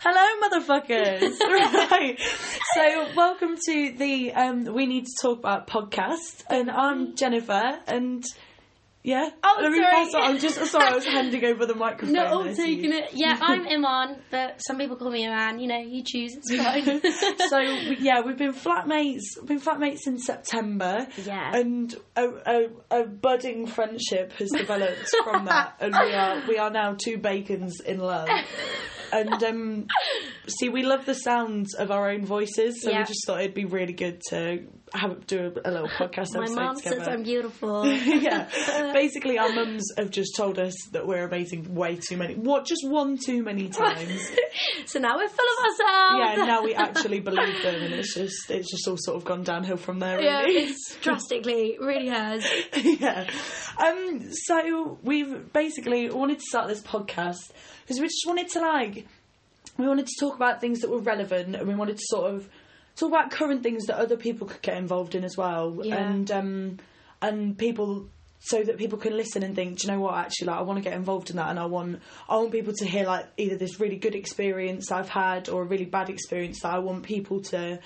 Hello, motherfuckers. right. So, welcome to the um, We Need to Talk About podcast, and I'm Jennifer, and yeah. Oh, Let me sorry. pass on. Just sorry, I was handing over the microphone. No, I'm taking it. Yeah, I'm Iman, but some people call me Iman. You know, you choose. It's fine. so yeah, we've been flatmates. We've been flatmates in September. Yeah. and a, a, a budding friendship has developed from that, and we are we are now two bacons in love. And um, see, we love the sounds of our own voices, so Yeah. we just thought it'd be really good to have do a, a little podcast My mum together. says I'm beautiful. yeah. Basically, our mums have just told us that we're amazing way too many. What? Just one too many times. so now we're full of ourselves. yeah. Now we actually believe them, and it's just it's just all sort of gone downhill from there. Yeah, it's drastically, really has. yeah. Um. So we've basically wanted to start this podcast because we just wanted to like we wanted to talk about things that were relevant, and we wanted to sort of talk about current things that other people could get involved in as well, Yeah. and um and people. So that people can listen and think, do you know what? Actually, like I want to get involved in that, and I want I want people to hear like either this really good experience I've had or a really bad experience that I want people to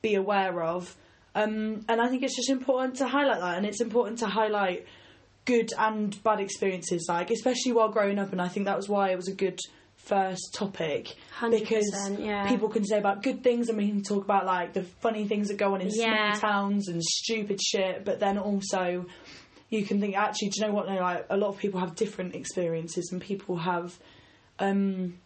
be aware of. Um, and I think it's just important to highlight that, and it's important to highlight good and bad experiences, like especially while growing up. And I think that was why it was a good first topic 100%, because yeah. people can say about good things, and we can talk about like the funny things that go on in Yeah. small towns and stupid shit. But then also, you can think actually, do you know what? No, like a lot of people have different experiences, and people have. Um,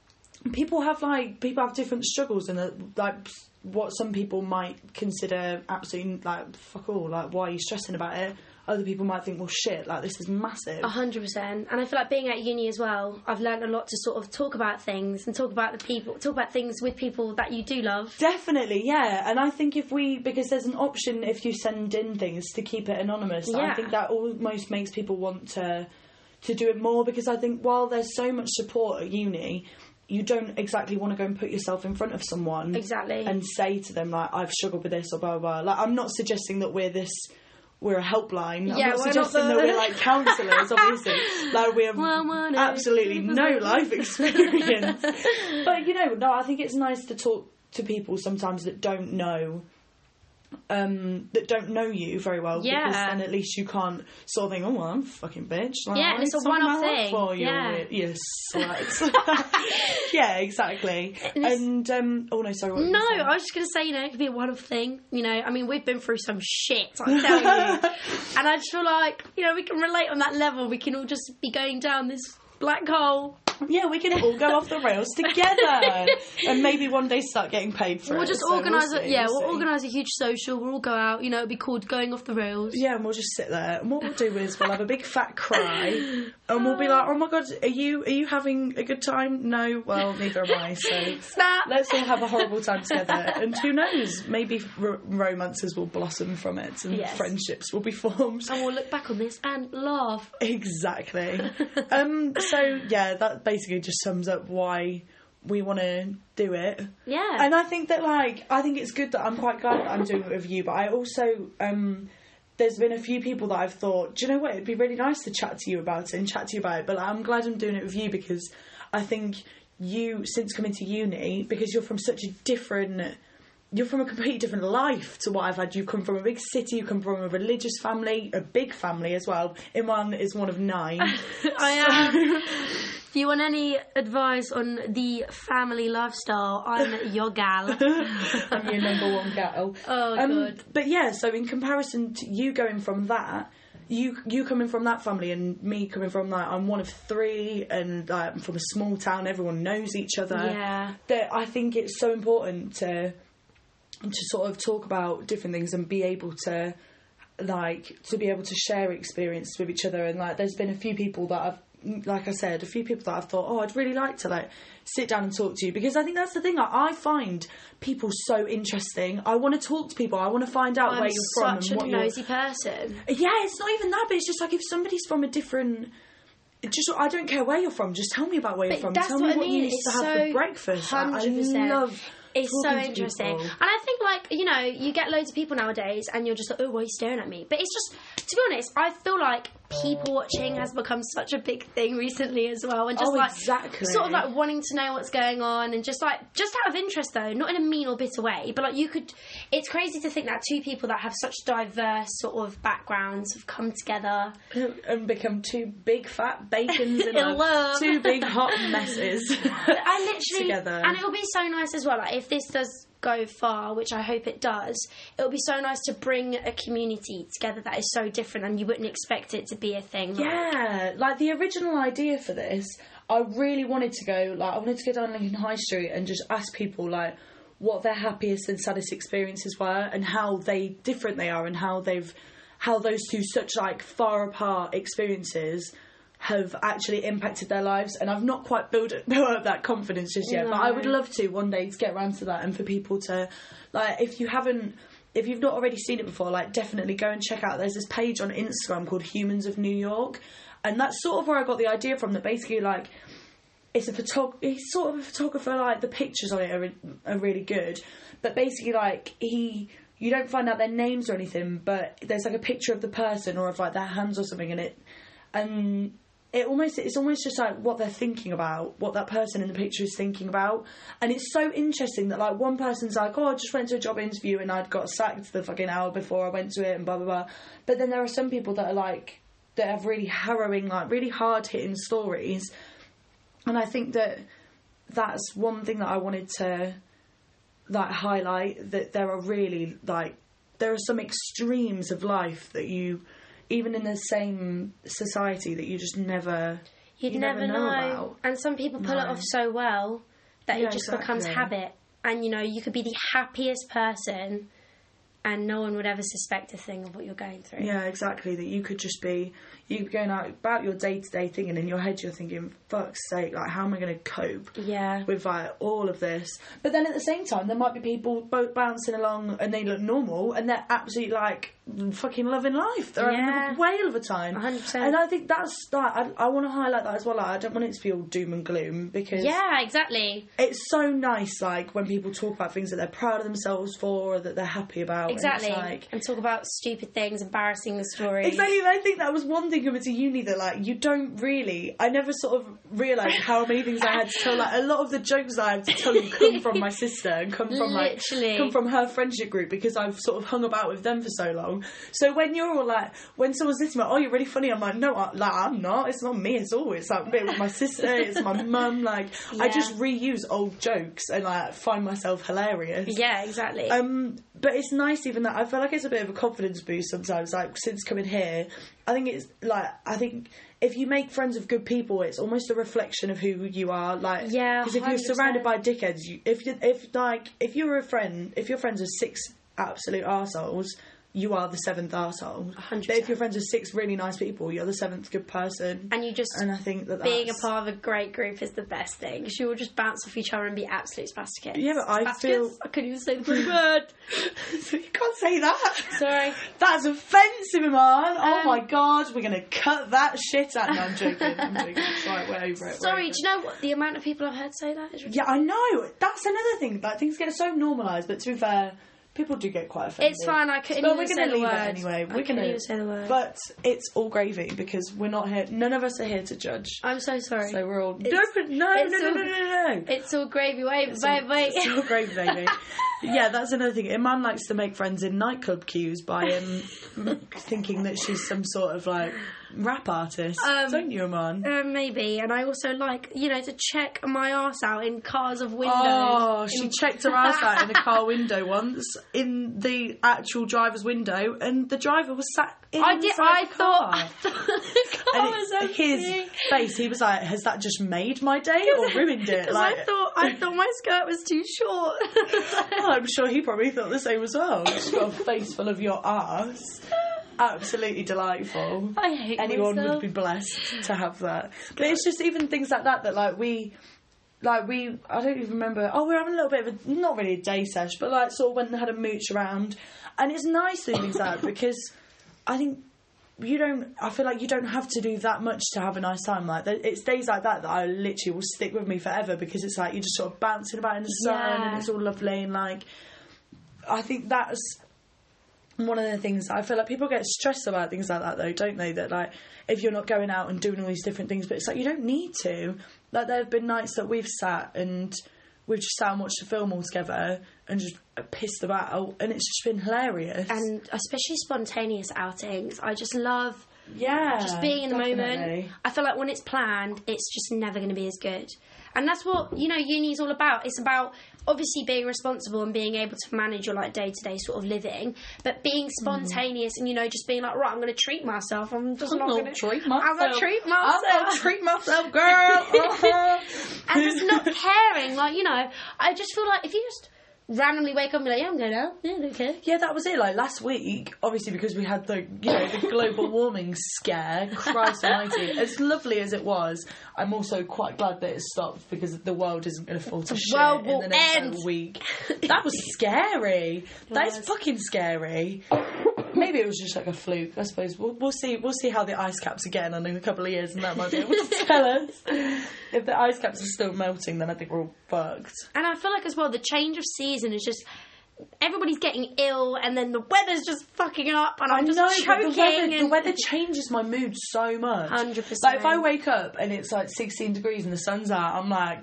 people have like people have different struggles and uh, like what some people might consider absolutely like fuck all like why are you stressing about it other people might think well shit like this is massive A hundred percent, and I feel like being at uni as well, I've learned a lot to sort of talk about things and talk about the people, talk about things with people that you do love. Definitely, yeah. And I think if we, because there's an option if you send in things to keep it anonymous, I think that almost makes people want to to do it more because I think while there's so much support at uni, you don't exactly want to go and put yourself in front of someone Exactly. and say to them like I've struggled with this or blah blah. blah. Like I'm not suggesting that we're this. We're a helpline. I'm Yeah, not we're not suggesting the- that we're like counsellors, obviously. Like we have One, one, eight. absolutely no life experience. but you know, no, I think it's nice to talk to people sometimes that don't know um that don't know you very well because Yeah. then at least you can't sort of think, oh well, I'm a fucking bitch. Like, Yeah, and it's a one-off thing. For you. Yeah. Yes, right. yeah, exactly. And um oh no, sorry. What No? I was just going to say, you know, it could be a one-off thing. You know, I mean, we've been through some shit, I tell you. and I just feel like, you know, we can relate on that level. We can all just be going down this black hole. Yeah, we can all go off the rails together, and maybe one day start getting paid for it. We'll it. just so organise we'll it. see, Yeah, we'll we'll organise a huge social. We'll all go out. You know, it'll be called Going Off the Rails. Yeah, and we'll just sit there, and what we'll do is we'll have a big fat cry, and we'll be like, "Oh my god, are you are you having a good time?" No, well, neither am I. So Snap. let's all have a horrible time together, and who knows, maybe r- romances will blossom from it, and Yes. friendships will be formed. And we'll look back on this and laugh. Exactly. um. So yeah, that basically just sums up why we want to do it. Yeah. And I think that like I think it's good that I'm quite glad that I'm doing it with you, but I also um there's been a few people that I've thought, do you know what, it'd be really nice to chat to you about it and chat to you about it, but like, I'm glad I'm doing it with you because I think you since coming to uni, because you're from such a different you're from a completely different life to what I've had. You come from a big city, you come from a religious family, a big family as well. Iman is one of nine. I am. If you want any advice on the family lifestyle, I'm your gal. I'm your number one gal. Oh, Um, God. But yeah, so in comparison to you going from that, you you coming from that family and me coming from that, I'm one of three, and I'm from a small town. Everyone knows each other. Yeah. That I think it's so important to to sort of talk about different things and be able to like to be able to share experiences with each other. And like there's been a few people that I've like I said a few people that I've thought oh I'd really like to like sit down and talk to you. Because I think that's the thing I, I find people so interesting. I want to talk to people. I want to find out I'm where you're from such and a what you're a nosy person. yeah it's not even that but it's just like if somebody's from a different just I don't care where you're from just tell me about where you're from. tell what me I what you mean, used it's to have so for breakfast. I 100%. love It's so interesting. people. And I think, like, you know, you get loads of people nowadays and you're just like, oh, why are you staring at me? But it's just, to be honest, I feel like people watching has become such a big thing recently as well, and just Oh, like exactly. sort of like wanting to know what's going on, and just like just out of interest though, not in a mean or bitter way, but like you could. It's crazy to think that two people that have such diverse sort of backgrounds have come together. and become two big fat bacons in In love. Two big hot messes. I literally, together. and it will be so nice as well. Like if this does go far, which I hope it does, it will be so nice to bring a community together that is so different, and you wouldn't expect it to be a thing. like- Yeah, like the original idea for this, I really wanted to go like I wanted to go down Lincoln High Street and just ask people like what their happiest and saddest experiences were and how they different they are and how they've how those two such like far apart experiences have actually impacted their lives and I've not quite built, built up that confidence just yet but I would love to one day to get around to that and for people to like if you haven't if you've not already seen it before like definitely go and check out there's this page on Instagram called Humans of New York and that's sort of where I got the idea from that basically like it's a photog- he's sort of a photographer like the pictures on it are, are really good but basically like he you don't find out their names or anything but there's like a picture of the person or of like their hands or something in it and it almost it's almost just like what they're thinking about what that person in the picture is thinking about. And it's so interesting that like one person's like oh I just went to a job interview and I'd got sacked the fucking hour before I went to it and blah blah blah. But then there are some people that are like that have really harrowing like really hard hitting stories. And I think that that's one thing that I wanted to like highlight that there are really like there are some extremes of life that you even in the same society that you just never You'd you never, know. about. And some people pull it off so well that Yeah, it just becomes habit. And you know, you could be the happiest person and no one would ever suspect a thing of what you're going through. Yeah, exactly. That you could just be you could going out about your day to day thing, and in your head you're thinking, "Fuck's sake! Like, how am I going to cope Yeah. with like all of this?" But then at the same time, there might be people both bouncing along, and they look normal, and they're absolutely like fucking loving life. They're Yeah. having a whale of a time. 100%. And I think that's that. I, I want to highlight that as well. Like, I don't want it to be all doom and gloom because Yeah, exactly. it's so nice. Like when people talk about things that they're proud of themselves for, or that they're happy about. and it's Exactly. like, and talk about stupid things, embarrassing stories. Exactly, and I think that was one thing coming to uni that like you don't really. I never sort of realised how many things I had to tell. Like a lot of the jokes I had to tell you come from my sister and come from like Literally. come from her friendship group because I've sort of hung about with them for so long. So when you're all like, when someone's listening, like, oh, you're really funny. I'm like, no, I, like I'm not. It's not me. It's always like a with my sister. It's my mum. Like I just reuse old jokes and like find myself hilarious. Yeah, exactly. Um, but it's nice even that I feel like it's a bit of a confidence boost sometimes. Like since coming here, I think it's like I think if you make friends with good people, it's almost a reflection of who you are. Like Yeah, because if you're surrounded by dickheads, you, if you if like if you're a friend, if you're friends are six absolute arseholes, you are the seventh arsehole. 100%. But if you're friends with six really nice people, you're the seventh good person. and you just And I think that being a part of a great group is the best thing. 'cause you will just bounce off each other and be absolute spastic. Yeah, but I Spasticus? feel- I couldn't even say the word. you can't say that. Sorry. That's offensive, Iman. Oh Um, my god, we're gonna cut that shit out. No, I'm joking. I'm joking. Right, we're over it. Sorry, over do you know what? The amount of people I've heard say that is it. Yeah, I know. That's another thing. Like things get so normalised, but to be fair, people do get quite offended. It's fine. I couldn't But we're gonna the leave it anyway. We're couldn't gonna even say the word. But it's all gravy because we're not here. None of us are here to judge. I'm so sorry. So we're all. It's- no, no, it's no, no, no, no, no. it's all gravy. Wait, It's wait, all- wait. It's all gravy, baby. yeah, that's another thing. Iman likes to make friends in nightclub queues by um, thinking that she's some sort of like rap artist. Um, Don't you, Iman? Uh, maybe, and I also like you know to check my ass out in cars of windows. Oh, she In- checked her ass out in a car window once, in the actual driver's window, and the driver was sat in I did. I the thought, car. I thought the car was empty. his face, he was like, "Has that just made my day or ruined it?" Because Like, I thought I thought my skirt was too short. Oh, I'm sure he probably thought the same as well. Just got a face full of your ass. Absolutely delightful. I hate Anyone myself. would be blessed to have that. But it's just even things like that that like we. Like we, I don't even remember. Oh, we are having a little bit of a not really a day sesh, but like sort of went and had a mooch around, and it's nice doing things like that because I think you don't. I feel like you don't have to do that much to have a nice time. Like it's days like that that I literally will stick with me forever because it's like you're just sort of bouncing about in the sun Yeah. and it's all lovely and like I think that's one of the things I feel like people get stressed about things like that though, don't they? That like if you're not going out and doing all these different things, but it's like you don't need to. Like there have been nights that we've sat and we've just sat and watched a film all together and just pissed about, and it's just been hilarious. And especially spontaneous outings. I just love yeah, just being in the definitely. moment. I feel like when it's planned, it's just never going to be as good. And that's what you know, uni is all about. It's about obviously being responsible and being able to manage your like day to day sort of living, but being spontaneous and you know just being like, right, I'm going to treat myself. I'm just I'm not going to treat I'm going myself. to treat I'm gonna treat myself, girl. Uh-huh. and just not caring. Like you know, I just feel like if you just randomly wake up and be like, yeah, I'm going out. Yeah, I. Yeah, that was it. Like last week, obviously because we had the you know the global warming scare. Christ Almighty! As lovely as it was, I'm also quite glad that it stopped because the world isn't going to fall to shit world in the next end. week. That was scary. That is fucking scary. Maybe it was just like a fluke. I suppose we'll, we'll see. We'll see how the ice caps getting on in a couple of years, and that might be able to tell us if the ice caps are still melting. Then I think we're all fucked. And I feel like as well, the change of season is just. Everybody's getting ill, and then the weather's just fucking up, and I'm just know, choking. the weather, the weather changes my mood so much. 100%. Like if I wake up and it's like 16 degrees and the sun's out, I'm like,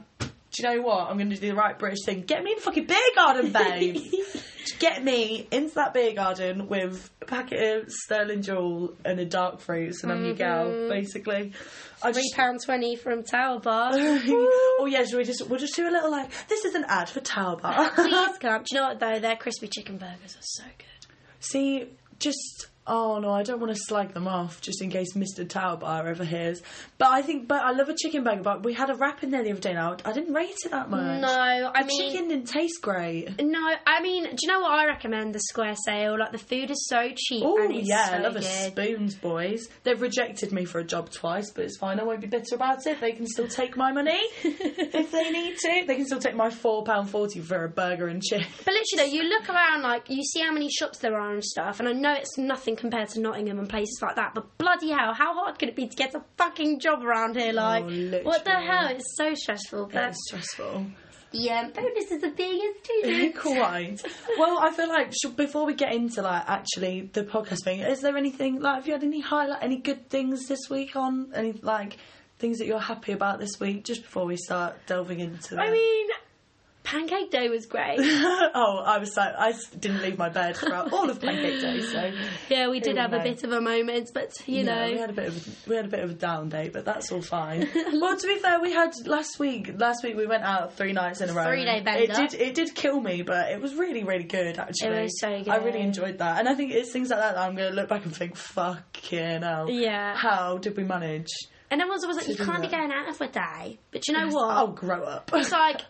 do you know what? I'm going to do the right British thing. Get me in the fucking beer garden, babe. Get me into that beer garden with a packet of Sterling Jewel and a dark fruits, and I'm your gal, mm-hmm. basically. I Three pound twenty from Tower Bar. oh yeah, should we just we'll just do a little like this is an ad for Tower Bar. Please come. Do you know what though? Their crispy chicken burgers are so good. See, just oh no, I don't want to slag them off just in case Mr. Tower Bar ever hears. But I think, but I love a chicken burger. But we had a wrap in there the other day. Now I didn't rate it that much. No, I the mean, chicken didn't taste great. no, I mean, do you know what I recommend? The Square Sail. Like the food is so cheap Oh yeah, so I love a spoons, boys. They've rejected me for a job twice, but it's fine. I won't be bitter about it. They can still take my money if they need to. They can still take my four pound forty for a burger and chip. But literally, though, you look around, like you see how many shops there are and stuff, and I know it's nothing compared to Nottingham and places like that. But bloody hell, how hard could it be to get a fucking job around here? Oh, like, what the Oh, hell? It's so stressful. But That's stressful. yeah, um, bonuses of being a student. Quite. Well, I feel like should, before we get into like actually the podcast thing, is there anything like have you had any highlight, any good things this week on any like things that you're happy about this week? Just before we start delving into. I mean, Pancake Day was great. oh, I was so I didn't leave my bed throughout all of Pancake Day, so Yeah, we did have we a bit of a moment, but you yeah, we know, had a bit of a, we had a bit of a down day, but that's all fine. well, to be fair, we had last week. Last week we went out three nights in a row. Three-day bender. It did it did kill me, but it was really really good actually. It was so good. I really enjoyed that, and I think it's things like that that I'm going to look back and think, fucking hell, yeah. how did we manage? And everyone was like, you can't be going out a day. But you know what? Oh, grow up. It's like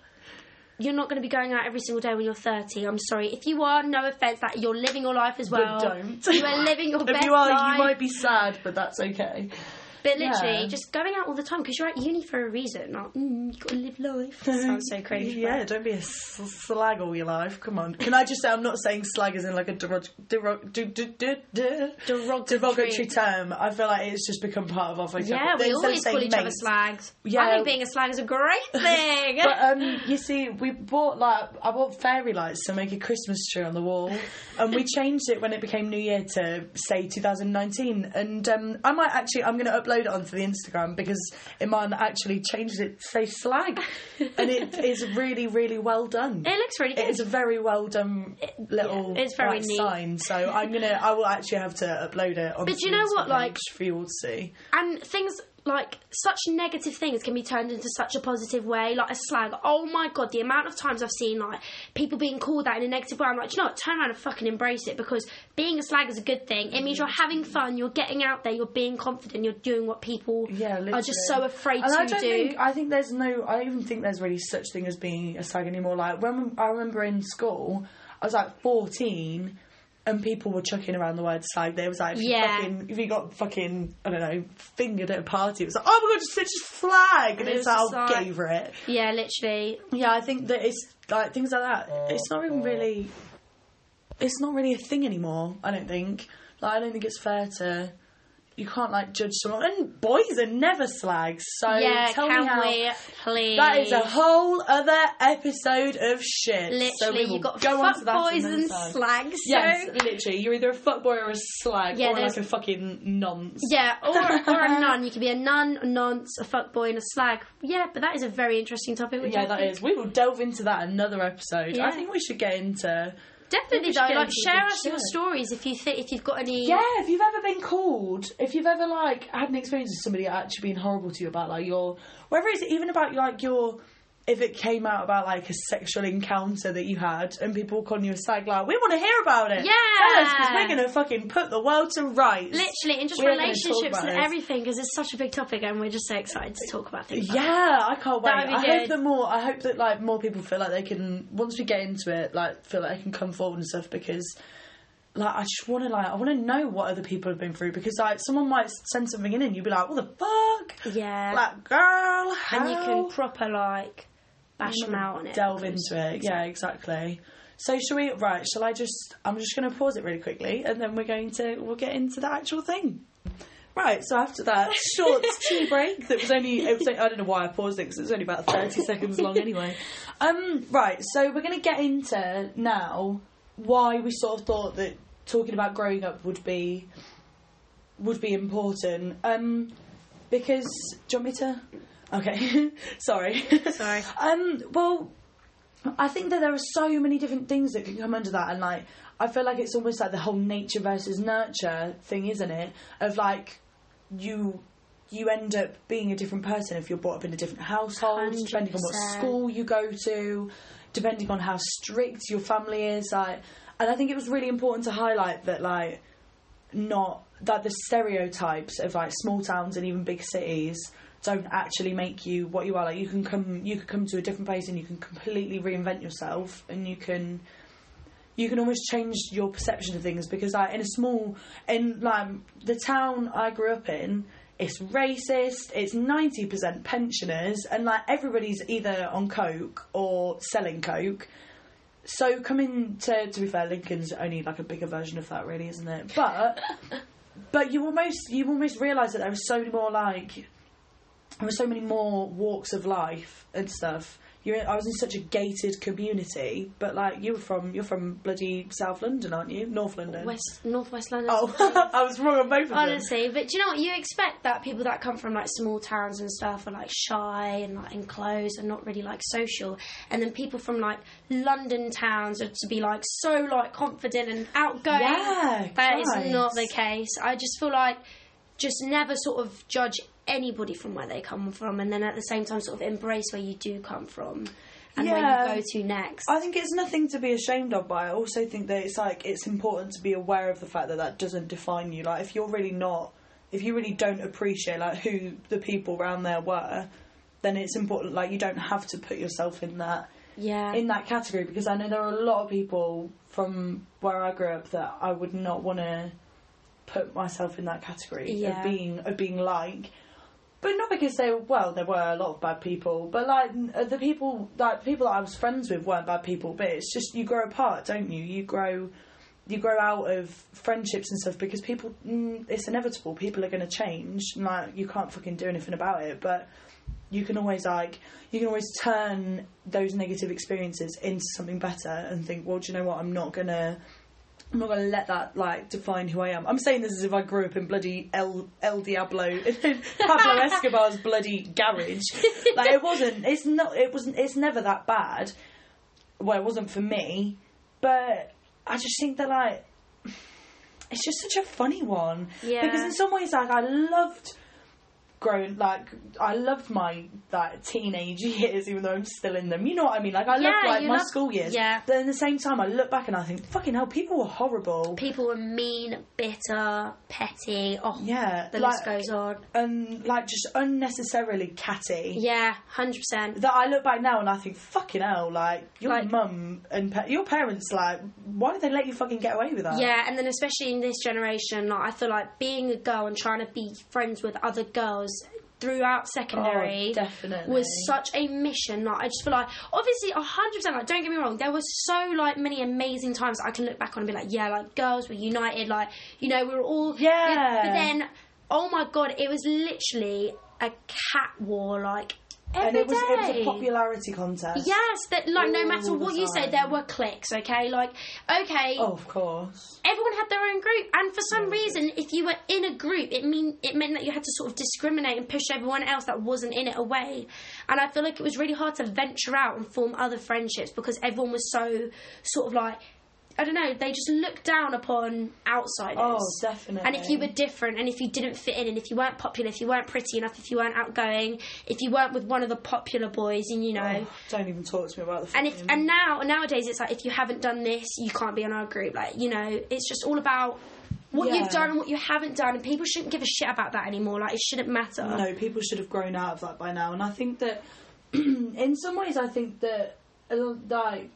you're not going to be going out every single day when you're 30. I'm sorry. If you are, no offense, that you're living your life as well. but don't. You are living your if best life. If you are, life. you might be sad, but that's okay. But literally, Yeah. just going out all the time because you're at uni for a reason. Like, mm, you got to live life. That Sounds so crazy. Yeah, don't be a slag all your life. Come on. Can I just say I'm not saying slag as in like a derog- derog- Derogatory. derogatory term. I feel like it's just become part of our vocabulary. Yeah, we always call each other slags. Yeah. I think being a slag is a great thing. But um, you see, we bought like I bought fairy lights to make a Christmas tree on the wall, and we changed it when it became New Year to say 2019. And um, I might actually I'm going to upload it onto the Instagram because Iman actually changed it to say slag, and it is really really well done. it looks really good. It is a very well done little yeah, it's very neat. sign. So I'm gonna I will actually have to upload it on. But do you know what, like- for you all to see. and things like such negative things can be turned into such a positive way like a slag oh my god the amount of times i've seen like people being called that in a negative way i'm like you know what turn around and fucking embrace it because being a slag is a good thing it means you're having fun you're getting out there you're being confident you're doing what people Yeah, are just so afraid And to I don't do think I think there's no I don't even think there's really such thing as being a slag anymore. Like when I remember in school, I was like 14. And people were chucking around the word slag. They was like, if you Yeah. fucking, if you got fucking, I don't know, fingered at a party, it was like, oh my god, just, a flag, and It it's like, I'll like- over it. yeah literally Yeah, I think that it's like things like that. It's not even really. It's not really a thing anymore. I don't think. Like, I don't think it's fair to. You can't like judge someone. And boys are never slags. So yeah, tell can me how. we please? That is a whole other episode of shit. Literally, so we will you've got go fuck that boys and time. slags. So Yes, literally. You're either a fuckboy or a slag, Yeah, or there's- like a fucking nonce. Yeah, or, or a nun. You can be a nun, a nonce, a fuckboy, and a slag. Yeah, but that is a very interesting topic. Yeah, I that think- is. We will delve into that another episode. Yeah. I think we should get into. Definitely though, like share us your stories if you think if you've got any. Yeah, if you've ever been called, if you've ever like had an experience with somebody actually being horrible to you about like your, whether it's even about like your, if it came out about like a sexual encounter that you had and people were calling you a slag, like we want to hear about it. Yeah. tell us because we're gonna fucking put the world to rights. Literally, and just We are relationships and this. everything, because it's such a big topic, and we're just so excited to talk about things. like Yeah, I can't wait. That would be I good. hope that more. I hope that like more people feel like they can once we get into it, like feel like they can come forward and stuff because. Like I just want to like I want to know what other people have been through because like someone might send something in and you'd be like what the fuck. Yeah, like girl how and you can proper like bash them out on it. delve into it yeah exactly so shall we right shall I just I'm just going to pause it really quickly and then we're going to we'll get into the actual thing Right, so after that short tea break that was only, it was only I don't know why I paused it because it was only about 30 seconds long anyway. Um, right, so we're going to get into now why we sort of thought that talking about growing up would be would be important. Um, because do you want me to? Okay, sorry. Sorry. Um, well, I think that there are so many different things that can come under that, and like I feel like it's almost like the whole nature versus nurture thing, isn't it? Of like you you end up being a different person if you're brought up in a different household, depending on what school you go to, depending on how strict your family is. Like, and I think it was really important to highlight that like not that the stereotypes of like small towns and even big cities don't actually make you what you are like you can come you can come to a different place and you can completely reinvent yourself and you can you can almost change your perception of things because like in a small in like the town I grew up in it's racist it's 90% pensioners and like everybody's either on coke or selling coke so coming to to be fair Lincoln's only like a bigger version of that really isn't it but but you almost you almost realise that there are so many more like there were so many more walks of life and stuff. You're in, I was in such a gated community, but like you were from you're from bloody South London, aren't you? North London. West, northwest London. Oh, I was wrong on both of them. Honestly, but do you know what? You expect that people that come from like small towns and stuff are like shy and like enclosed and not really like social, and then people from like London towns are to be like so like confident and outgoing. Yeah, That is Christ. not the case. I just feel like just never sort of judge anybody from where they come from, and then at the same time sort of embrace where you do come from and Yeah. where you go to next. I think it's nothing to be ashamed of, but I also think that it's like it's important to be aware of the fact that that doesn't define you. Like if you're really not, if you really don't appreciate like who the people around there were, then it's important. Like you don't have to put yourself in that yeah. in that category because I know there are a lot of people from where I grew up that I would not want to put myself in that category Yeah. of being of being like. But not because they well, there were a lot of bad people, but like uh, the people like people that I was friends with weren't bad people. But it's just you grow apart, don't you? You grow, you grow out of friendships and stuff because people. Mm, it's inevitable. People are going to change. and, Like you can't fucking do anything about it. But you can always like you can always turn those negative experiences into something better and think, well, do you know what? I'm not gonna. I'm not gonna let that like define who I am. I'm saying this as if I grew up in bloody El El Diablo, Pablo Escobar's bloody garage. Like it wasn't. It's not. It wasn't. It's never that bad. Well, it wasn't for me, but I just think that like it's just such a funny one. Yeah. Because in some ways, like I loved growing, like I loved my like teenage years, even though I'm still in them. You know what I mean? Like I loved like my love- school years. yeah. But at the same time, I look back and I think, fucking hell, people were horrible. People were mean, bitter, petty. Oh, yeah, the like, list goes on. and like just unnecessarily catty. Yeah, hundred percent. That I look back now and I think, fucking hell, like your Like- mum and pa- your parents, like, why did they let you fucking get away with that? Yeah, and then especially in this generation, like I feel like being a girl and trying to be friends with other girls throughout secondary Oh, was such a mission. Like I just feel like obviously hundred percent. Like don't get me wrong, there was so like many amazing times I can look back on and be like, yeah, like girls were united. Like you know we were all Yeah. But then oh my god, it was literally a cat war like and it was, it was a popularity contest. Yes, that like no All matter what you say, there were cliques. Okay, like okay, Oh, of course. everyone had their own group, and for some Yeah. reason, if you were in a group, it mean it meant that you had to sort of discriminate and push everyone else that wasn't in it away. And I feel like it was really hard to venture out and form other friendships because everyone was so sort of like. I don't know. They just looked down upon outsiders. Oh, definitely. And if you were different, and if you didn't fit in, and if you weren't popular, if you weren't pretty enough, if you weren't outgoing, if you weren't with one of the popular boys, and you know, Oh, don't even talk to me about the. and if and now nowadays it's like if you haven't done this, you can't be in our group. Like you know, it's just all about what Yeah. you've done and what you haven't done, and people shouldn't give a shit about that anymore. Like it shouldn't matter. no, people should have grown out of that by now. And I think that, in some ways, I think that like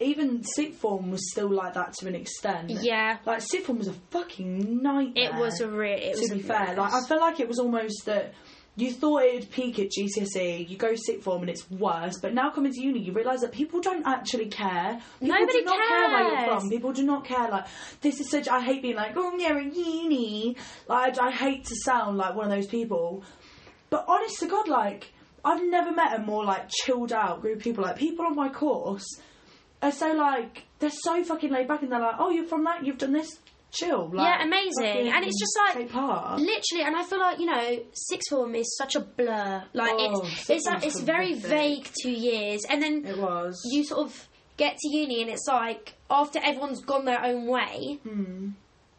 even sixth form was still like that to an extent. Yeah, Like sixth form was a fucking nightmare. it was a real. It was to be fair, like I feel like it was almost that you thought it'd peak at GCSE, you go sixth form and it's worse, but now coming to uni, you realise that people don't actually care. People Nobody do not care where you're cares. from. People do not care. Like this is such. I hate being like, oh, yeah, at uni. Like I, I hate to sound like one of those people, but honest to God, like I've never met a more like chilled out group of people. Like people on my course are so like they're so fucking laid back and they're like, oh, you're from that, you've done this, chill. Like, Yeah, amazing. And it's just like- take part. Literally, and I feel like you know, sixth form is such a blur. Like Oh, it's sixth it's like form's it's very vague two years, and then It was. you sort of get to uni, and it's like after everyone's gone their own way, Hmm.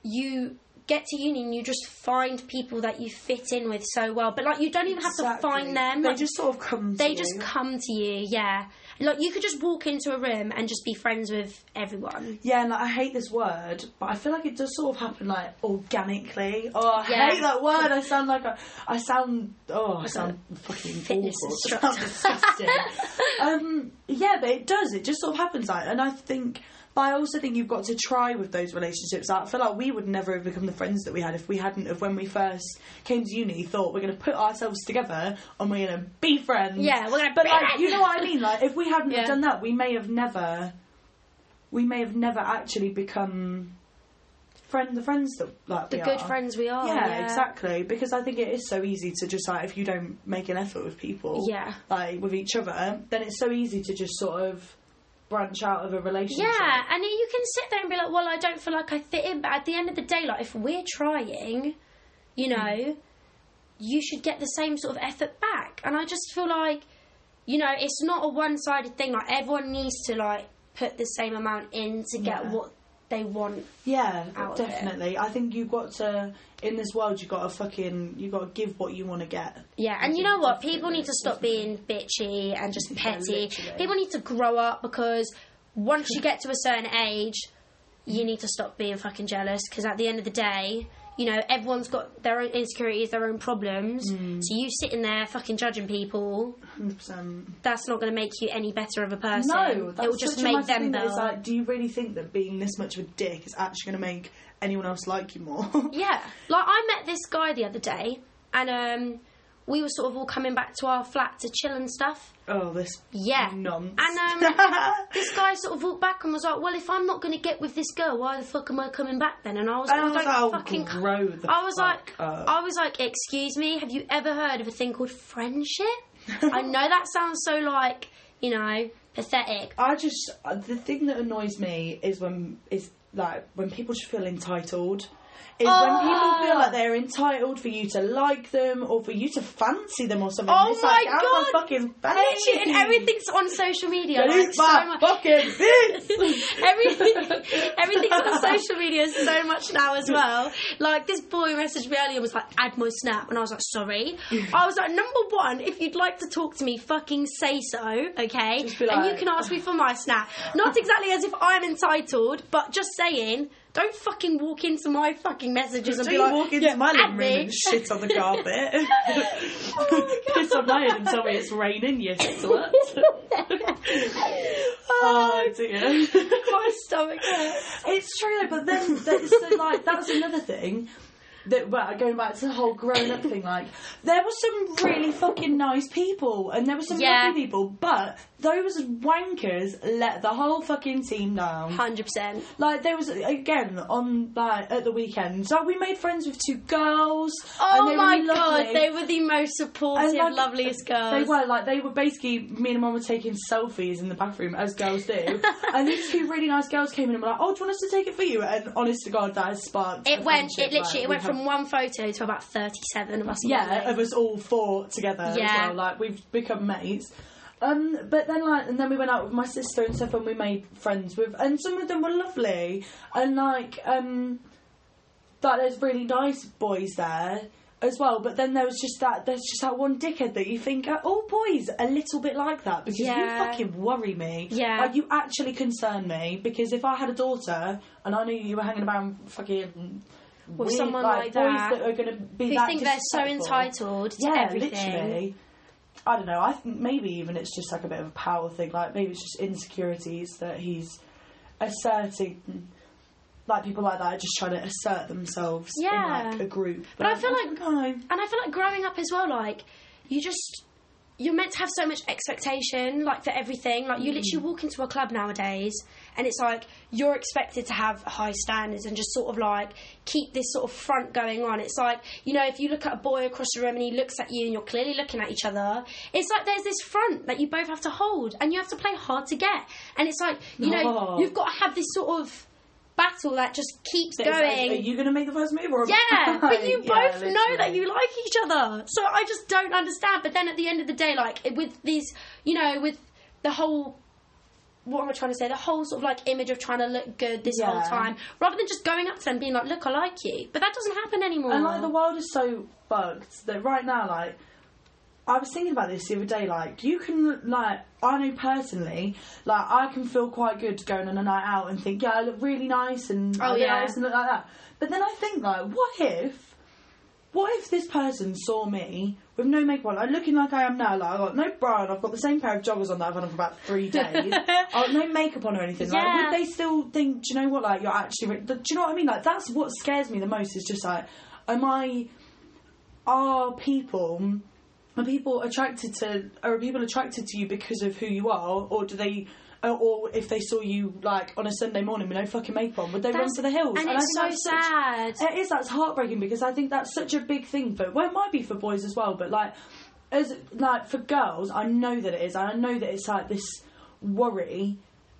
you get to uni and you just find people that you fit in with so well. But like you don't even have to Exactly. find them. They like, just sort of come. to they you. just come to you. Yeah, like you could just walk into a room and just be friends with everyone. Yeah, and like, I hate this word, but I feel like it does sort of happen like organically. Oh, I Yeah. hate that word. I sound like a. I sound. Oh, I sound fucking awful. I sound instructor. disgusting. um, yeah, but it does. It just sort of happens like, and I think. But I also think you've got to try with those relationships. I feel like we would never have become the friends that we had if we hadn't of when we first came to uni thought we're going to put ourselves together and we're going to be friends. Yeah, we're gonna. But be like, you know what I mean? Like, if we hadn't Yeah. have done that, we may have never, we may have never actually become friend the friends that like the good are. friends we are. Yeah, Yeah, exactly. Because I think it is so easy to just like if you don't make an effort with people, Yeah. like with each other, then it's so easy to just sort of branch out of a relationship. Yeah, and you can sit there and be like, well, I don't feel like I fit in. But at the end of the day, like, if we're trying, you know, you should get the same sort of effort back. And I just feel like, you know, it's not a one sided thing. Like, everyone needs to, like, put the same amount in to get Yeah. what they want. Yeah, out of it. definitely. I think you've got to in this world. You've got to fucking You've got to give what you want to get. Yeah, and you know what? People need to stop being bitchy and just petty. literally. People need to grow up because once you get to a certain age, you need to stop being fucking jealous because at the end of the day, you know, everyone's got their own insecurities, their own problems. Mm. So you sitting there fucking judging people, Hundred percent. that's not going to make you any better of a person. No, that's it will just make them better. it's like, do you really think that being this much of a dick is actually going to make anyone else like you more? Yeah, like I met this guy the other day, and um, we were sort of all coming back to our flat to chill and stuff. oh, this Yeah, nonce. And um, this guy sort of walked back and was like, "Well, if I'm not going to get with this girl, why the fuck am I coming back then?" And I was, And I was like, oh, "Fucking." grow the I was like, up. I was like, "Excuse me, have you ever heard of a thing called friendship?" I know that sounds so like you know pathetic. I just uh, the thing that annoys me is when is like when people just feel entitled. Is when people feel ah. like they're entitled for you to like them or for you to fancy them or something. Oh it's my like, God. my fucking face. Literally, and everything's on social media. Like, so much. fucking bitch. everything, everything's on social media so much now as well. Like this boy messaged me earlier and was like, "Add my snap," and I was like, "Sorry." I was like, "Number one, if you'd like to talk to me, fucking say so, okay? Just be and you can ask me for my snap. Not exactly as if I'm entitled, but just saying." Don't fucking walk into my fucking messages and Don't be you like, walk into "Yeah, my living room me." and shit on the carpet. Oh Piss on my head and tell me it's raining, you slut. oh dear. my stomach hurts. It's true, but then that's so, like that's another thing. That well, going back to the whole grown up thing, like there were some really fucking nice people, and there were some Yeah. lovely people, but those wankers let the whole fucking team down. Hundred percent. Like there was again on like at the weekend, so we made friends with two girls. Oh my god, they were the most supportive, like, loveliest girls. They were like they were basically me and Iman were taking selfies in the bathroom as girls do, and these two really nice girls came in and were like, "Oh, do you want us to take it for you?" And honest to God, that has sparked. It went. It literally. like, it went we have- from one photo to about thirty-seven of us. yeah, of us all four together Yeah. as well. Like we've become mates. Um, but then like, and then we went out with my sister and stuff, and we made friends with, and some of them were lovely, and like, um, like there's really nice boys there as well. But then there was just that, there's just that one dickhead that you think, uh, all boys a little bit like that because you fucking worry me. Yeah. like you actually concern me because if I had a daughter and I knew you were hanging around fucking. With weird, someone like boys that, that are going to be Who think they're so entitled to Yeah, everything. literally. I don't know. I think maybe even it's just like a bit of a power thing. Like maybe it's just insecurities that he's asserting. Like people like that are just trying to assert themselves Yeah. in like a group. But I feel like-. And I feel like growing up as well, like you just you're meant to have so much expectation, like for everything. Like you Mm. literally walk into a club nowadays, and it's like you're expected to have high standards and just sort of like keep this sort of front going on. It's like you know, if you look at a boy across the room and he looks at you and you're clearly looking at each other, it's like there's this front that you both have to hold, and you have to play hard to get. And it's like you know, Oh. you've got to have this sort of battle that just keeps like, going. are you going to make the first move or? Yeah, but you I? both Yeah, know that you like each other. So I just don't understand. But then at the end of the day, like with these, you know, with the whole. What am I trying to say? The whole sort of like image of trying to look good this whole time, rather than just going up to them being like, "Look, I like you," but that doesn't happen anymore. And like the world is so bugged that right now, like I was thinking about this the other day. Like you can, like I know personally, like I can feel quite good going on a night out and think, yeah, I look really nice and Oh, yeah. nice and look like that. But then I think, like, what if, what if this person saw me with no makeup on, like looking like I am now, like I got no bra and I've got the same pair of joggers on that I've had on for about three days, I no makeup on or anything. Like, would they still think? Do you know what? Like you're actually, re- do you know what I mean? Like that's what scares me the most. Is just like, am I? Are people? Are people attracted to? Are people attracted to you because of who you are, or do they? Or- Or if they saw you like on a Sunday morning with no fucking makeup on, would they run to the hills? and I it's so that's such- sad. it is. That's heartbreaking because I think that's such a big thing for. Well, it might be for boys as well, but like, as like for girls, I know that it is. I know that it's like this worry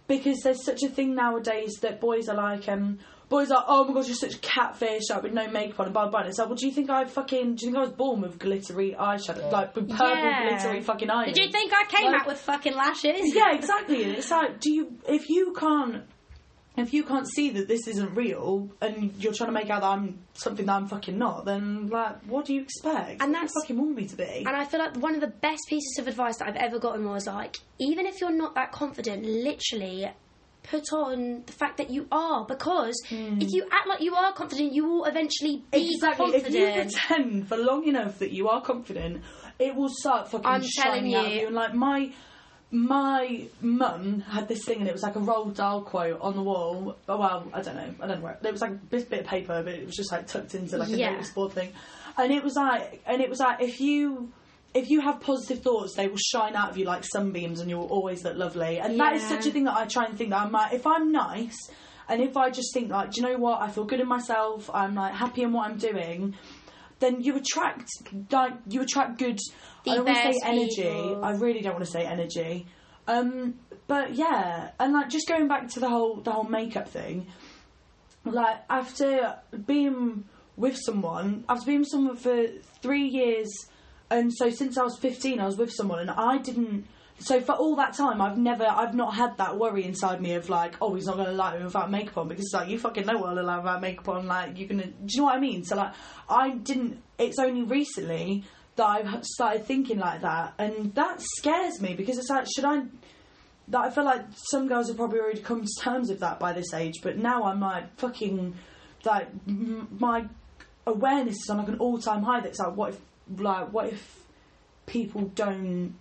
because there's such a thing nowadays that boys are like, um, boys are, oh my god, you're such a catfish, like with no makeup on and blah blah. blah. And it's like, well, do you think I fucking? Do you think I was born with glittery eyeshadow, like with purple Yeah. glittery fucking eyes? Did you think I came Like- out with fucking lashes? yeah, exactly. And it's like, do you if you can't if you can't see that this isn't real and you're trying to make out that I'm something that I'm fucking not, then like, what do you expect? And What do you that's- fucking want me to be. And I feel like one of the best pieces of advice that I've ever gotten was like, even if you're not that confident, literally put on the fact that you are because hmm. if you act like you are confident, you will eventually be exactly. confident. If you pretend for long enough that you are confident, it will start fucking I'm shining telling out of you. you. And like my my mum had this thing, and it was like a Roald Dahl quote on the wall. Oh well, I don't know. I don't know where. It was like this bit of paper, but it was just like tucked into like a Yeah. notice board thing. And it was like, and it was like, if you if you have positive thoughts, they will shine out of you like sunbeams, and you will always look lovely. And that is Yeah. such a thing that I try and think that I'm like, if I'm nice. And if I just think like, do you know what? I feel good in myself. I'm like happy in what I'm doing. Then you attract like you attract good. The I don't want to say best energy. people. I really don't want to say energy. Um, but yeah, and like just going back to the whole the whole makeup thing. Like after being with someone, after being with someone for three years, and so since I was fifteen, I was with someone, and I didn't. So for all that time, I've never, I've not had that worry inside me of like, oh, he's not going to like me without makeup on because it's like you fucking know what I'll allow without makeup on. Like you're gonna, do you know what I mean? So like, I didn't. It's only recently that I've started thinking like that, and that scares me because it's like, should I? That I feel like some girls have probably already come to terms with that by this age, but now I'm like fucking like m- my awareness is on like an all time high. That's like, what if like what if people don't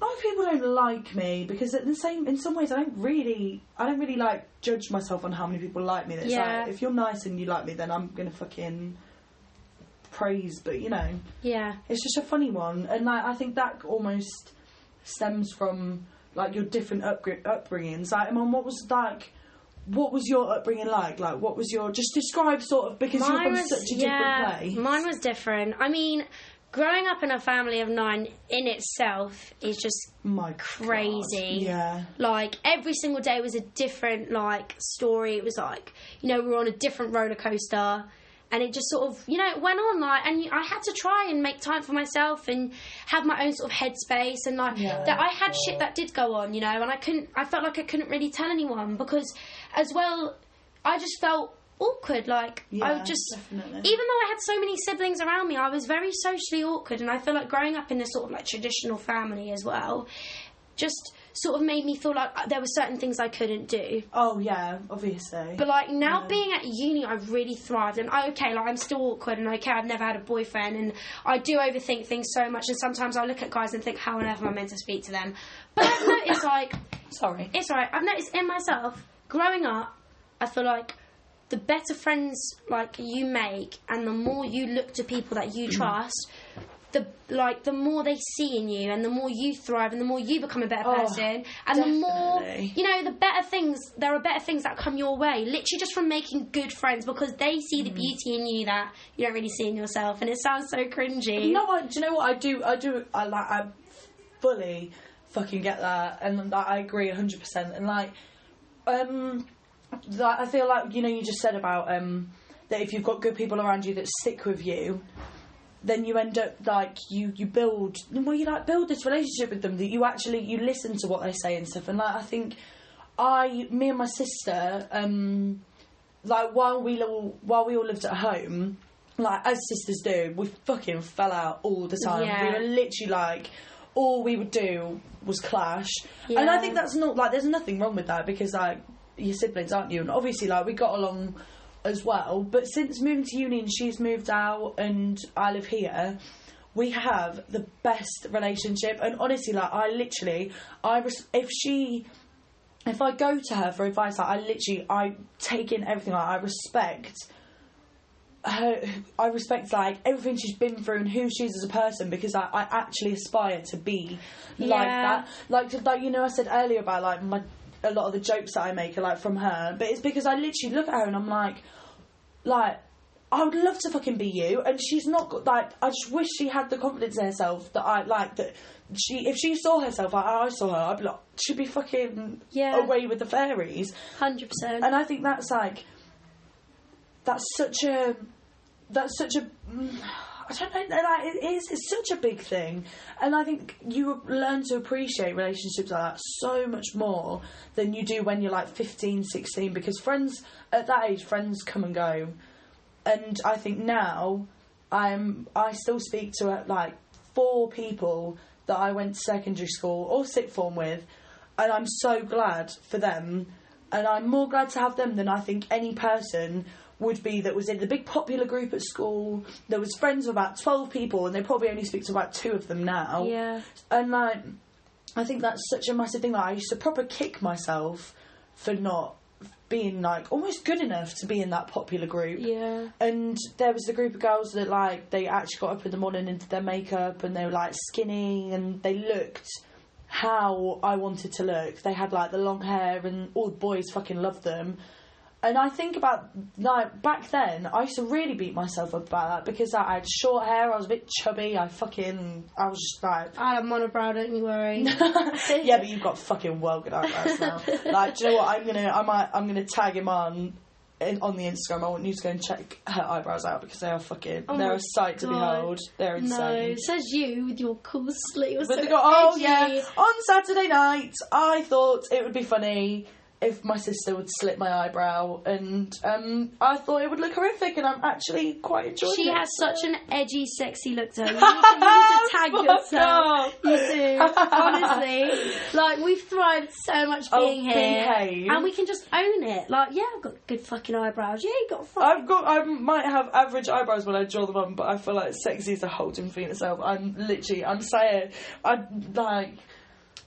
a lot of people don't like me because in the same in some ways I don't really I don't really like judge myself on how many people like me. It's Yeah. like if you're nice and you like me, then I'm gonna fucking praise. But you know, Yeah. it's just a funny one, and like I think that almost stems from like your different upgr- upbringings. Like, Iman, what was like? What was your upbringing like? Like, what was your just describe sort of because you're from such a yeah, different place. Mine was different. I mean, growing up in a family of nine in itself is just My crazy. God. Yeah. like every single day was a different like story. It was like you know we were on a different roller coaster. And it just sort of, you know, it went on like, and I had to try and make time for myself and have my own sort of headspace. And like, Yeah. that I had shit that did go on, you know, and I couldn't, I felt like I couldn't really tell anyone because, as well, I just felt awkward. Like, I Yeah, would just, definitely. even though I had so many siblings around me, I was very socially awkward. And I feel like growing up in this sort of like traditional family as well, just sort of made me feel like uh, there were certain things I couldn't do. Oh yeah, obviously. But like now Yeah. being at uni, I've really thrived, and I, okay, like I'm still awkward, and okay, I've never had a boyfriend, and I do overthink things so much, and sometimes I look at guys and think, how on earth am I meant to speak to them? But I've noticed like Sorry. it's alright. I've noticed in myself growing up, I feel like the better friends like you make, and the more you look to people that you trust. The like the more they see in you, and the more you thrive, and the more you become a better Oh, person, and the more you know, the better things. There are better things that come your way, literally just from making good friends, because they see the Mm. beauty in you that you don't really see in yourself, and it sounds so cringy. No, I, do you know what I do? I do. I like. I fully fucking get that, and like, I agree hundred percent. And like, um, like, I feel like you know you just said about um that if you've got good people around you that stick with you, then you end up like you you build well you like build this relationship with them that you actually you listen to what they say and stuff. And like I think I me and my sister um like while we all while we all lived at home, like as sisters do, we fucking fell out all the time. Yeah. We were literally like all we would do was clash. And I think that's not like there's nothing wrong with that because like your siblings aren't you? And obviously like we got along as well. But since moving to uni and she's moved out and I live here, we have the best relationship. And honestly, like I literally, I res- if she if I go to her for advice, like I literally, I take in everything. Like I respect her. I respect like everything she's been through and who she is as a person because I, I actually aspire to be like Yeah. that. Like, like you know, I said earlier about like my a lot of the jokes that I make are like from her, but it's because I literally look at her and I'm like, like. I would love to fucking be you, and she's not got like. I just wish she had the confidence in herself that I like. That she, if she saw herself like I saw her, I'd be like, she'd be fucking Yeah. away with the fairies. Hundred percent. And I think that's like that's such a that's such a mm, don't know like it is it's such a big thing. And I think you learn to appreciate relationships like that so much more than you do when you're like 15 16 because friends at that age friends come and go. And I think now I'm I still speak to uh, like four people that I went to secondary school or sixth form with and I'm so glad for them. And I'm more glad to have them than I think any person would be that was in the big popular group at school. There was friends of about twelve people, and they probably only speak to about two of them now. yeah. And like, I think that's such a massive thing. Like, I used to proper kick myself for not being like almost good enough to be in that popular group. Yeah. And there was a group of girls that like they actually got up in the morning and did their makeup and they were like skinny and they looked how I wanted to look. They had like the long hair and all the boys fucking loved them. And I think about like back then, I used to really beat myself up about that because I had short hair, I was a bit chubby, I fucking, I was just like, I have monobrow. Don't you worry. yeah, but you've got fucking well good eyebrows now. like, do you know what? I'm gonna, I might, I'm gonna tag him on. In, on the Instagram, I want you to go and check her eyebrows out because they are fucking. Oh they're a sight to behold. They're insane. no, says you with your cool sleeves. But so they go, oh edgy. yeah. On Saturday night, I thought it would be funny if my sister would slit my eyebrow, and um, I thought it would look horrific, and I'm actually quite enjoying She it. She has such an edgy, sexy look to her. You need to, you need to tag yourself. You do, honestly. Like we've thrived so much Oh, being here, behave. and we can just own it. Like, yeah, I've got good fucking eyebrows. Yeah, you got. I've got. I might have average eyebrows when I draw them on, but I feel like sexy is a whole different thing itself. I'm literally. I'm saying. I like.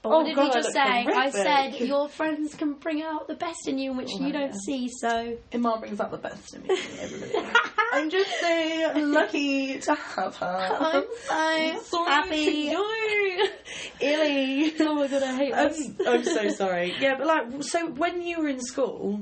But Oh, what did God, we just say? I said your friends can bring out the best in you, which Oh, you don't see. So Iman brings out the best in me, everybody. I'm just so lucky to have her. I'm so So happy. Illy. Oh my god, I hate this. Um, I'm so sorry. Yeah, but like, so when you were in school,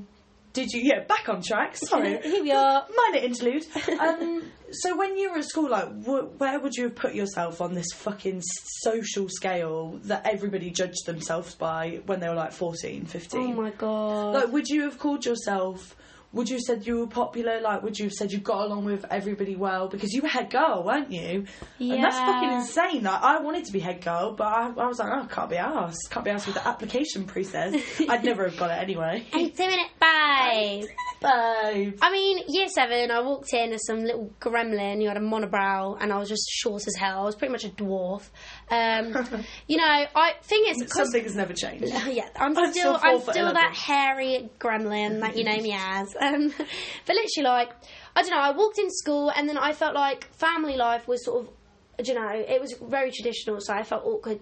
did you? Yeah, back on track. Sorry. Here we are. Minor interlude. Um, so when you were at school, like, wh- where would you have put yourself on this fucking social scale that everybody judged themselves by when they were like 14, 15? Oh my god. Like, would you have called yourself? Would you have said you were popular? Like, would you have said you got along with everybody well? Because you were head girl, weren't you? And that's fucking insane. Like, I wanted to be head girl, but I, I was like, oh, can't be asked. Can't be asked with the application process. I'd never have got it anyway. Ain't doing it, babe. Babe. I mean, year seven, I walked in as some little gremlin who had a monobrow, and I was just short as hell. I was pretty much a dwarf. Um, you know, I thing is, Something has never changed. yeah, I'm, I'm still, I'm still that hairy gremlin that you know me as. Um, but literally, like, I don't know. I walked in school, and then I felt like family life was sort of, you know, it was very traditional, so I felt awkward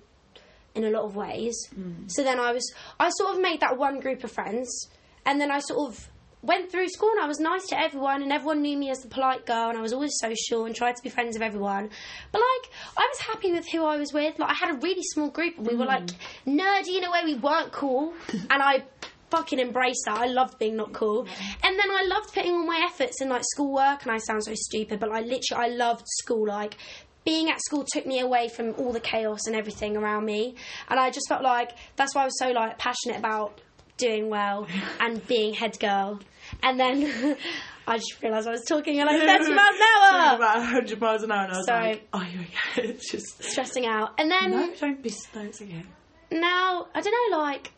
in a lot of ways. Hmm. So then I was, I sort of made that one group of friends, and then I sort of went through school and I was nice to everyone and everyone knew me as the polite girl and I was always social and tried to be friends with everyone. But like I was happy with who I was with. Like I had a really small group and we were like mm. nerdy in a way we weren't cool and I fucking embraced that. I loved being not cool. And then I loved putting all my efforts in like schoolwork and I sound so stupid, but like literally I loved school like being at school took me away from all the chaos and everything around me and I just felt like that's why I was so like passionate about doing well and being head girl. And then I just realised I was talking at like 30 miles an Talking hour, about 100 miles an hour, and I was Sorry. like, oh, you okay? It's just. stressing out. And then No, don't be. It's okay. now, I don't know, like,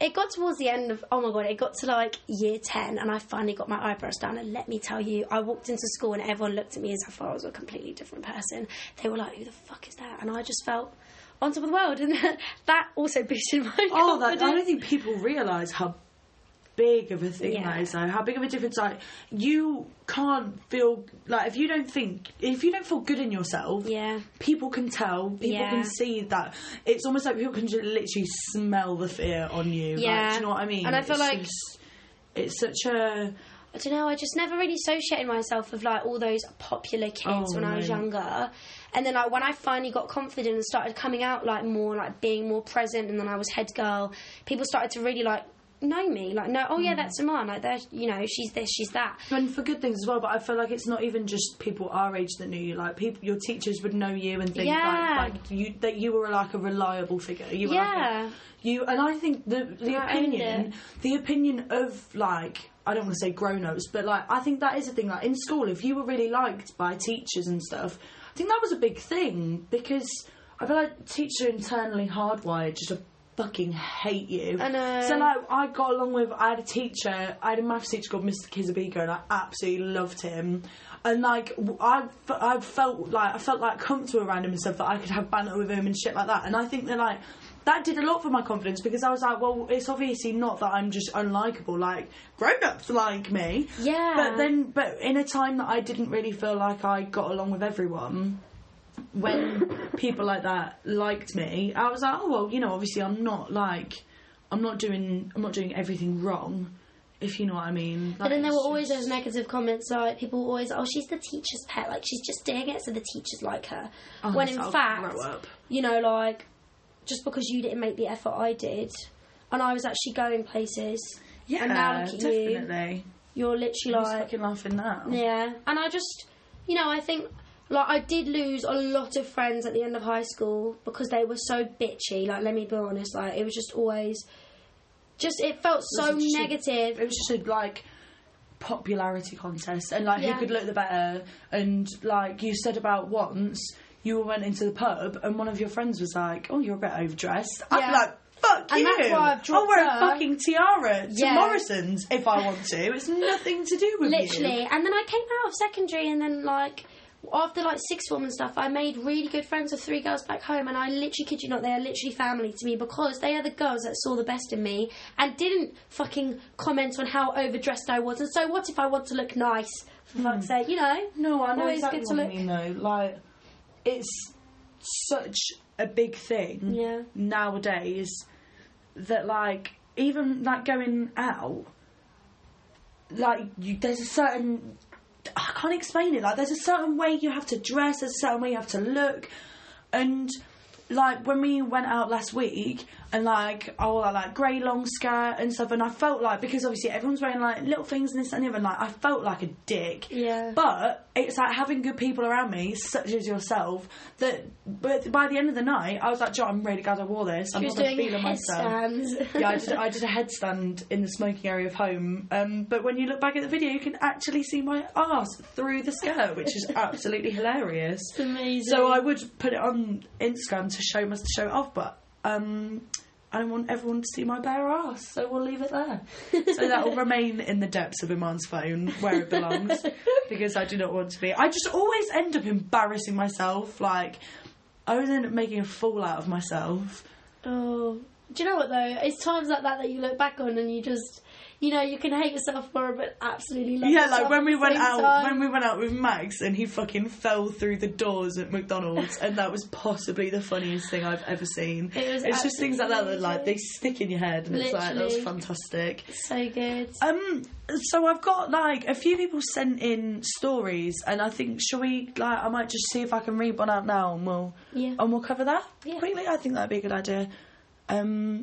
it got towards the end of, oh my god, it got to like year 10 and I finally got my eyebrows done. And let me tell you, I walked into school and everyone looked at me as if I was a completely different person. They were like, who the fuck is that? And I just felt on top of the world. And that also boosted my Oh, that, I don't think people realise how big of a thing Yeah. that is though. How big of a difference like you can't feel like if you don't think if you don't feel good in yourself, Yeah. people can tell, people Yeah. can see that. It's almost like people can just literally smell the fear on you. Like, Yeah. do you know what I mean? And I feel It's like- just- it's such a I don't know. I just never really associated myself with like all those popular kids Oh, when I was no. younger, and then like when I finally got confident and started coming out like more, like being more present, and then I was head girl. People started to really like know me, like know, oh yeah, Mm. that's Iman. Like there's, you know, she's this, she's that. and for good things as well. But I feel like it's not even just people our age that knew you. Like people, your teachers would know you and think Yeah. like, like you that you were like a reliable figure. You were like a- Yeah. you and I think the the I owned opinion the opinion of like I don't want to say grown ups, but like I think that is a thing. Like in school, if you were really liked by teachers and stuff, I think that was a big thing because I feel like teachers are internally hardwired just to fucking hate you. I know. So like I got along with I had a teacher, I had a maths teacher called Mr. Kizabika and I absolutely loved him. And like I, I felt like I felt like comfortable around him and stuff that I could have banter with him and shit like that. And I think that like that did a lot for my confidence because I was like, well, it's obviously not that I'm just unlikable. Like grown ups like me. Yeah. But then, but in a time that I didn't really feel like I got along with everyone, when people like that liked me, I was like, oh well, you know, obviously I'm not like, I'm not doing, I'm not doing everything wrong, if you know what I mean. But then there were Like, always those negative comments like people always, oh, she's the teacher's pet, like she's just doing it so the teachers like her. Oh, when in I'll fact, you know, like just because you didn't make the effort I did, and I was actually going places, yeah, and now look at definitely. you're literally I'm like, fucking laughing now. yeah. And I just, you know, I think like I did lose a lot of friends at the end of high school because they were so bitchy. Like, let me be honest, like it was just always, just it felt so it just a- negative. It was just a like popularity contest, and like Yeah. who could look the better. And like you said about once, you went into the pub, and one of your friends was like, "Oh, you're a bit overdressed." I'm Yeah. like. Fuck And you! that's why I've I'll wear a fucking tiara to Yeah. Morrisons if I want to. It's nothing to do with literally. you. And then I came out of secondary, and then like after like sixth form and stuff, I made really good friends with three girls back home, and I literally kid you not, they are literally family to me because they are the girls that saw the best in me and didn't fucking comment on how overdressed I was. And so what if I want to look nice? For hmm. fuck's sake, you know. No, I know Always exactly good to look. you though. Like, it's such a big thing mm. Yeah. nowadays that like even like going out like you there's a certain I can't explain it. Like there's a certain way you have to dress there's a certain way you have to look. And like when we went out last week and like I wore that like grey long skirt and stuff and I felt like because obviously everyone's wearing like little things and this and the other and like I felt like a dick Yeah. but it's like having good people around me, such as yourself, that but by the end of the night, I was like, Joe, I'm really glad I wore this. I'm She was not doing feeling myself. yeah, I did, I did a headstand in the smoking area of home. Um, but when you look back at the video, you can actually see my ass through the skirt, which is absolutely hilarious. It's amazing. So I would put it on Instagram to show must show it off, but um, I don't want everyone to see my bare ass, so we'll leave it there. so that will remain in the depths of Iman's phone where it belongs, because I do not want to be. I just always end up embarrassing myself. Like I always end up making a fool out of myself. Oh, do you know what though? It's times like that that you look back on and you just, you know, you can hate yourself for it, but absolutely love Yeah, like when we went out time. when we went out with Max and he fucking fell through the doors at McDonald's and that was possibly the funniest thing I've ever seen. It was it's just things like that that like they stick in your head and it's like that was fantastic. so good. Um so I've got like a few people sent in stories and I think shall we like I might just see if I can read one out now and we'll Yeah. and we'll cover that Yeah. quickly. I think that'd be a good idea. Um